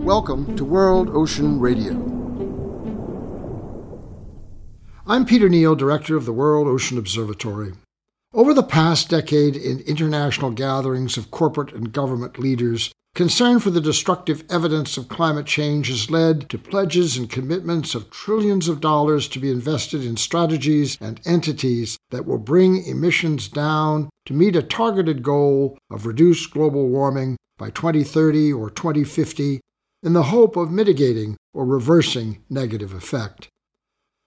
Welcome to World Ocean Radio. I'm Peter Neill, Director of the World Ocean Observatory. Over the past decade, in international gatherings of corporate and government leaders, concern for the destructive evidence of climate change has led to pledges and commitments of trillions of dollars to be invested in strategies and entities that will bring emissions down to meet a targeted goal of reduced global warming by 2030 or 2050 in the hope of mitigating or reversing negative effect.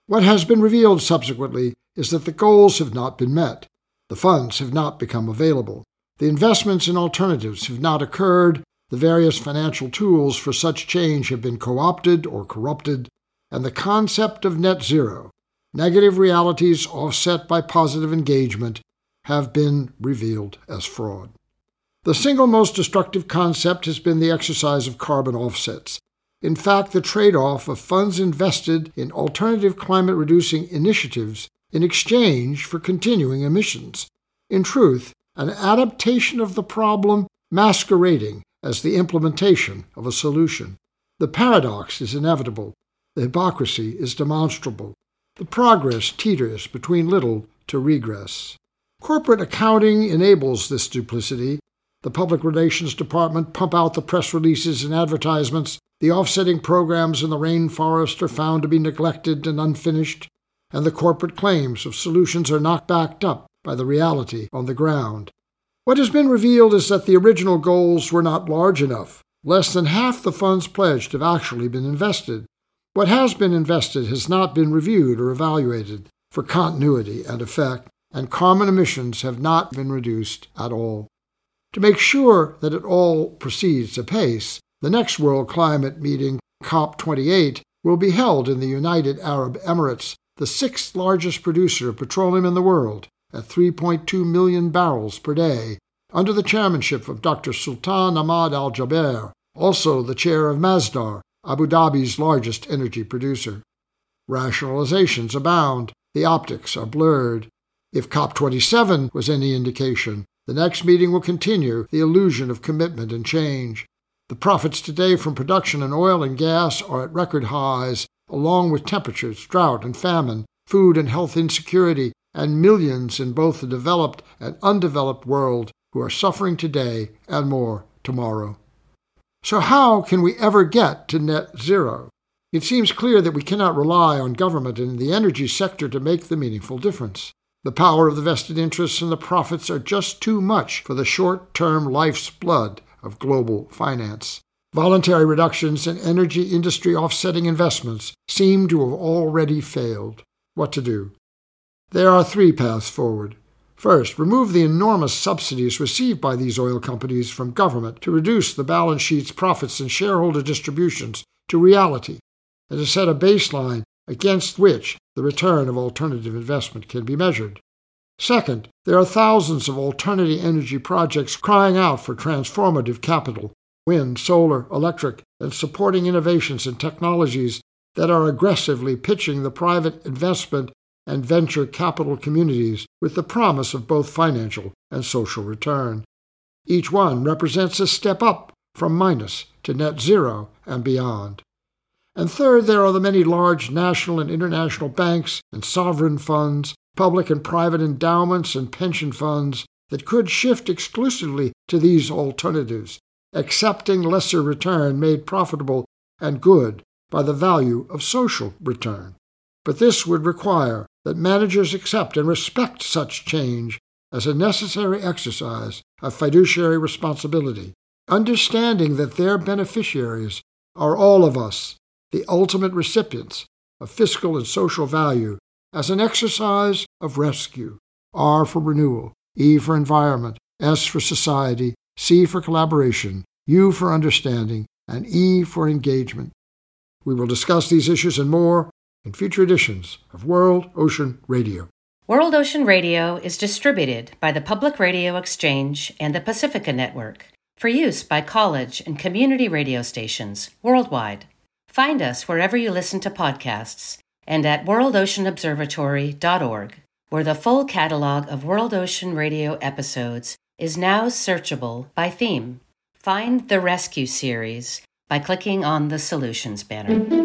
What has been revealed subsequently is that the goals have not been met. The funds have not become available. The investments in alternatives have not occurred. The various financial tools for such change have been co opted or corrupted. And the concept of net zero, negative realities offset by positive engagement, have been revealed as fraud. The single most destructive concept has been the exercise of carbon offsets. In fact, the trade off of funds invested in alternative climate reducing initiatives in exchange for continuing emissions. In truth, an adaptation of the problem masquerading as the implementation of a solution. The paradox is inevitable. The hypocrisy is demonstrable. The progress teeters between little to regress. Corporate accounting enables this duplicity. The public relations department pump out the press releases and advertisements. The offsetting programs in the rainforest are found to be neglected and unfinished and the corporate claims of solutions are not backed up by the reality on the ground. What has been revealed is that the original goals were not large enough. Less than half the funds pledged have actually been invested. What has been invested has not been reviewed or evaluated for continuity and effect, and carbon emissions have not been reduced at all. To make sure that it all proceeds apace, the next World Climate Meeting, COP28, will be held in the United Arab Emirates the sixth largest producer of petroleum in the world, at 3.2 million barrels per day, under the chairmanship of Dr. Sultan Ahmed Al Jaber, also the chair of Masdar, Abu Dhabi's largest energy producer. Rationalizations abound, the optics are blurred. If COP27 was any indication, the next meeting will continue the illusion of commitment and change. The profits today from production in oil and gas are at record highs, along with temperatures, drought and famine, food and health insecurity, and millions in both the developed and undeveloped world who are suffering today and more tomorrow. So, how can we ever get to net zero? It seems clear that we cannot rely on government and the energy sector to make the meaningful difference. The power of the vested interests and the profits are just too much for the short term life's blood of global finance. Voluntary reductions in energy industry offsetting investments seem to have already failed. What to do? There are three paths forward. First, remove the enormous subsidies received by these oil companies from government to reduce the balance sheet's profits and shareholder distributions to reality, and to set a baseline against which the return of alternative investment can be measured. Second, there are thousands of alternative energy projects crying out for transformative capital wind, solar, electric, and supporting innovations and technologies that are aggressively pitching the private investment and venture capital communities with the promise of both financial and social return. Each one represents a step up from minus to net zero and beyond. And third, there are the many large national and international banks and sovereign funds, public and private endowments and pension funds that could shift exclusively to these alternatives accepting lesser return made profitable and good by the value of social return. But this would require that managers accept and respect such change as a necessary exercise of fiduciary responsibility, understanding that their beneficiaries are all of us, the ultimate recipients of fiscal and social value, as an exercise of rescue. R for renewal, E for environment, S for society, C for collaboration, U for understanding, and E for engagement. We will discuss these issues and more in future editions of World Ocean Radio. World Ocean Radio is distributed by the Public Radio Exchange and the Pacifica Network for use by college and community radio stations worldwide. Find us wherever you listen to podcasts and at worldoceanobservatory.org, where the full catalog of World Ocean Radio episodes is now searchable by theme. Find the Rescue series by clicking on the Solutions banner.